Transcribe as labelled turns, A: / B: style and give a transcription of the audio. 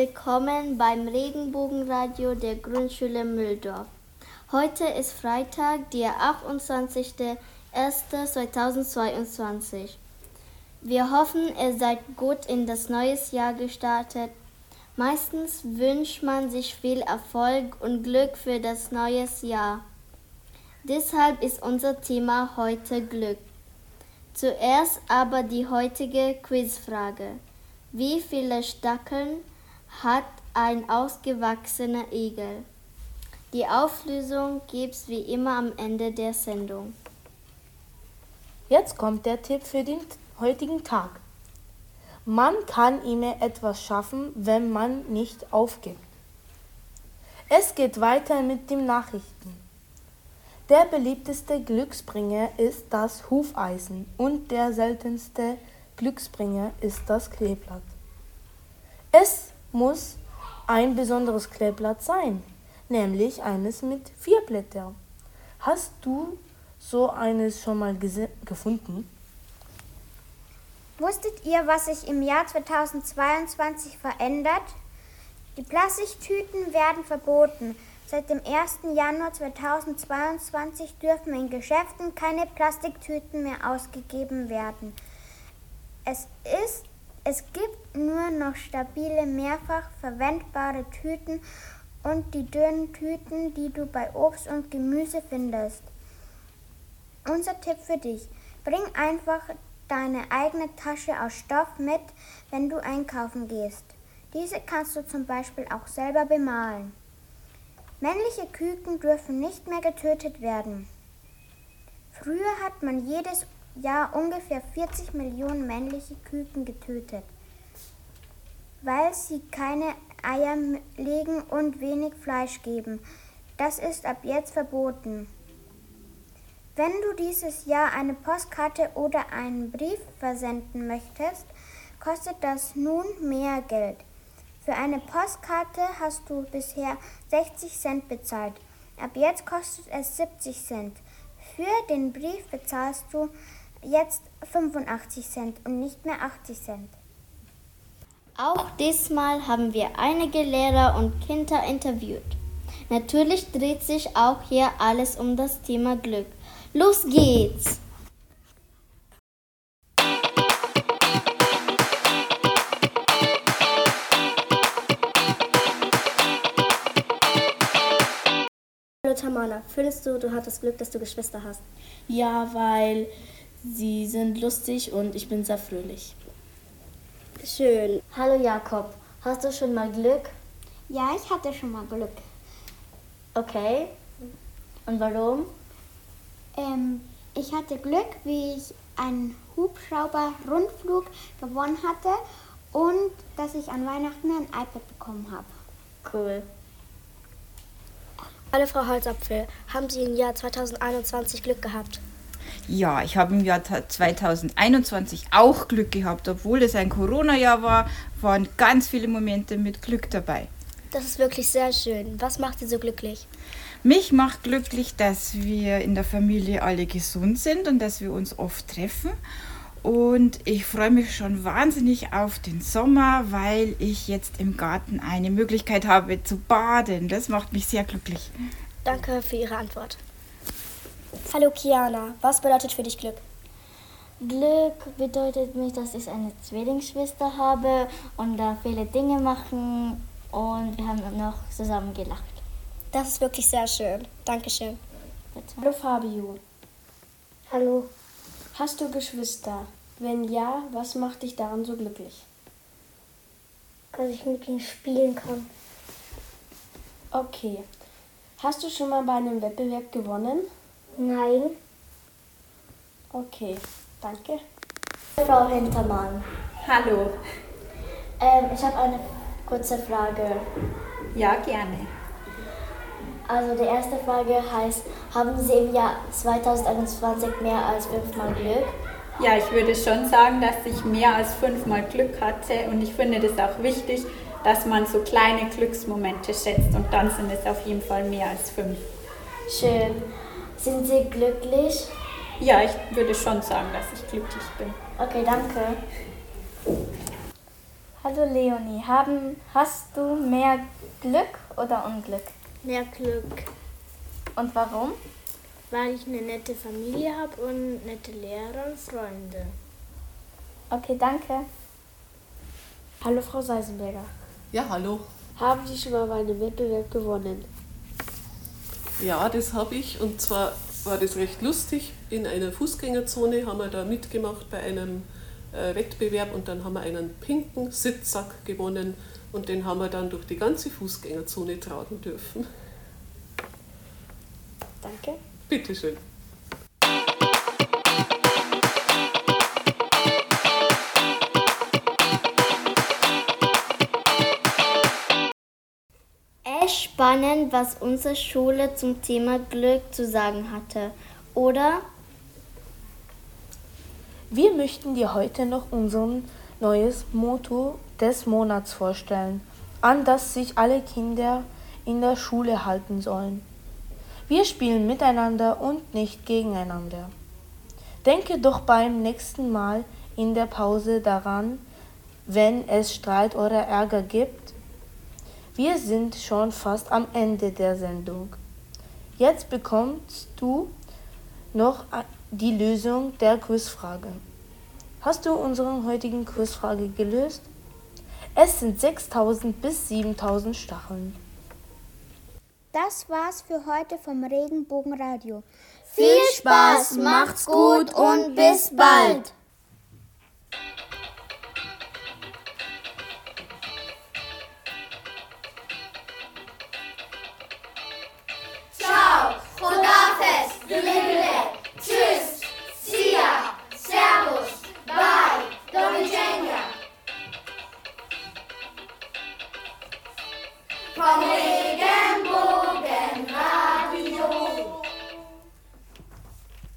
A: Willkommen beim Regenbogenradio der Grundschule Mülldorf. Heute ist Freitag, der 28.01.2022. Wir hoffen, ihr seid gut in das neue Jahr gestartet. Meistens wünscht man sich viel Erfolg und Glück für das neue Jahr. Deshalb ist unser Thema heute Glück. Zuerst aber die heutige Quizfrage. Wie viele Stacheln hat ein ausgewachsener Igel? Die Auflösung gibt's wie immer am Ende der Sendung.
B: Jetzt kommt der Tipp für den heutigen Tag. Man kann immer etwas schaffen, wenn man nicht aufgibt. Es geht weiter mit den Nachrichten. Der beliebteste Glücksbringer ist das Hufeisen und der seltenste Glücksbringer ist das Kleeblatt. Muss ein besonderes Kleeblatt sein, nämlich eines mit vier Blättern. Hast du so eines schon mal gefunden?
C: Wusstet ihr, was sich im Jahr 2022 verändert? Die Plastiktüten werden verboten. Seit dem 1. Januar 2022 dürfen in Geschäften keine Plastiktüten mehr ausgegeben werden. Es, ist, es gibt nur noch stabile, mehrfach verwendbare Tüten und die dünnen Tüten, die du bei Obst und Gemüse findest. Unser Tipp für dich. Bring einfach deine eigene Tasche aus Stoff mit, wenn du einkaufen gehst. Diese kannst du zum Beispiel auch selber bemalen. Männliche Küken dürfen nicht mehr getötet werden. Früher hat man jedes Jahr ungefähr 40 Millionen männliche Küken getötet, weil sie keine Eier legen und wenig Fleisch geben. Das ist ab jetzt verboten. Wenn du dieses Jahr eine Postkarte oder einen Brief versenden möchtest, kostet das nun mehr Geld. Für eine Postkarte hast du bisher 60 Cent bezahlt. Ab jetzt kostet es 70 Cent. Für den Brief bezahlst du jetzt 85 Cent und nicht mehr 80 Cent.
A: Auch diesmal haben wir einige Lehrer und Kinder interviewt. Natürlich dreht sich auch hier alles um das Thema Glück. Los geht's!
D: Hallo Tamana, findest du, du hattest Glück, dass du Geschwister hast?
E: Ja, weil Sie sind lustig und ich bin sehr fröhlich.
D: Schön.
A: Hallo Jakob, hast du schon mal Glück?
C: Ja, ich hatte schon mal Glück.
A: Okay. Und warum?
C: Ähm, ich hatte Glück, wie ich einen Hubschrauber-Rundflug gewonnen hatte und dass ich an Weihnachten ein iPad bekommen habe.
A: Cool.
D: Hallo Frau Holzapfel, haben Sie im Jahr 2021 Glück gehabt?
F: Ja, ich habe im Jahr 2021 auch Glück gehabt. Obwohl es ein Corona-Jahr war, waren ganz viele Momente mit Glück dabei.
D: Das ist wirklich sehr schön. Was macht Sie so glücklich?
F: Mich macht glücklich, dass wir in der Familie alle gesund sind und dass wir uns oft treffen. Und ich freue mich schon wahnsinnig auf den Sommer, weil ich jetzt im Garten eine Möglichkeit habe zu baden. Das macht mich sehr glücklich.
D: Danke für Ihre Antwort. Hallo Kiana, was bedeutet für dich Glück?
A: Glück bedeutet mich, dass ich eine Zwillingsschwester habe und da viele Dinge machen und wir haben noch zusammen gelacht.
D: Das ist wirklich sehr schön. Dankeschön.
E: Bitte. Hallo Fabio.
A: Hallo.
E: Hast du Geschwister? Wenn ja, was macht dich daran so glücklich?
A: Dass ich mit ihnen spielen kann.
E: Okay. Hast du schon mal bei einem Wettbewerb gewonnen?
A: Nein.
E: Okay, danke.
A: Frau Hintermann.
G: Hallo.
A: Ähm, ich habe eine kurze Frage.
G: Ja, gerne.
A: Also die erste Frage heißt, haben Sie im Jahr 2021 mehr als fünfmal Glück?
G: Ja, ich würde schon sagen, dass ich mehr als fünfmal Glück hatte und ich finde das auch wichtig, dass man so kleine Glücksmomente schätzt und dann sind es auf jeden Fall mehr als fünf.
A: Schön. Sind Sie glücklich?
G: Ja, ich würde schon sagen, dass ich glücklich bin.
A: Okay, danke.
H: Hallo Leonie, haben, hast du mehr Glück oder Unglück?
I: Mehr Glück.
H: Und warum?
I: Weil ich eine nette Familie habe und nette Lehrer und Freunde.
H: Okay, danke.
J: Hallo Frau Seisenberger.
K: Ja, hallo.
J: Haben Sie schon mal bei einem Wettbewerb gewonnen?
K: Ja, das habe ich. Und zwar war das recht lustig. In einer Fußgängerzone haben wir da mitgemacht bei einem äh, Wettbewerb und dann haben wir einen pinken Sitzsack gewonnen und den haben wir dann durch die ganze Fußgängerzone tragen dürfen.
J: Danke.
K: Bitteschön.
A: Spannend, was unsere Schule zum Thema Glück zu sagen hatte, oder?
B: Wir möchten dir heute noch unser neues Motto des Monats vorstellen, an das sich alle Kinder in der Schule halten sollen. Wir spielen miteinander und nicht gegeneinander. Denke doch beim nächsten Mal in der Pause daran, wenn es Streit oder Ärger gibt. Wir sind schon fast am Ende der Sendung. Jetzt bekommst du noch die Lösung der Quizfrage. Hast du unsere heutigen Quizfrage gelöst? Es sind 6000 bis 7000 Stacheln.
C: Das war's für heute vom Regenbogenradio.
A: Viel Spaß, macht's gut und bis bald.
L: Güle güle.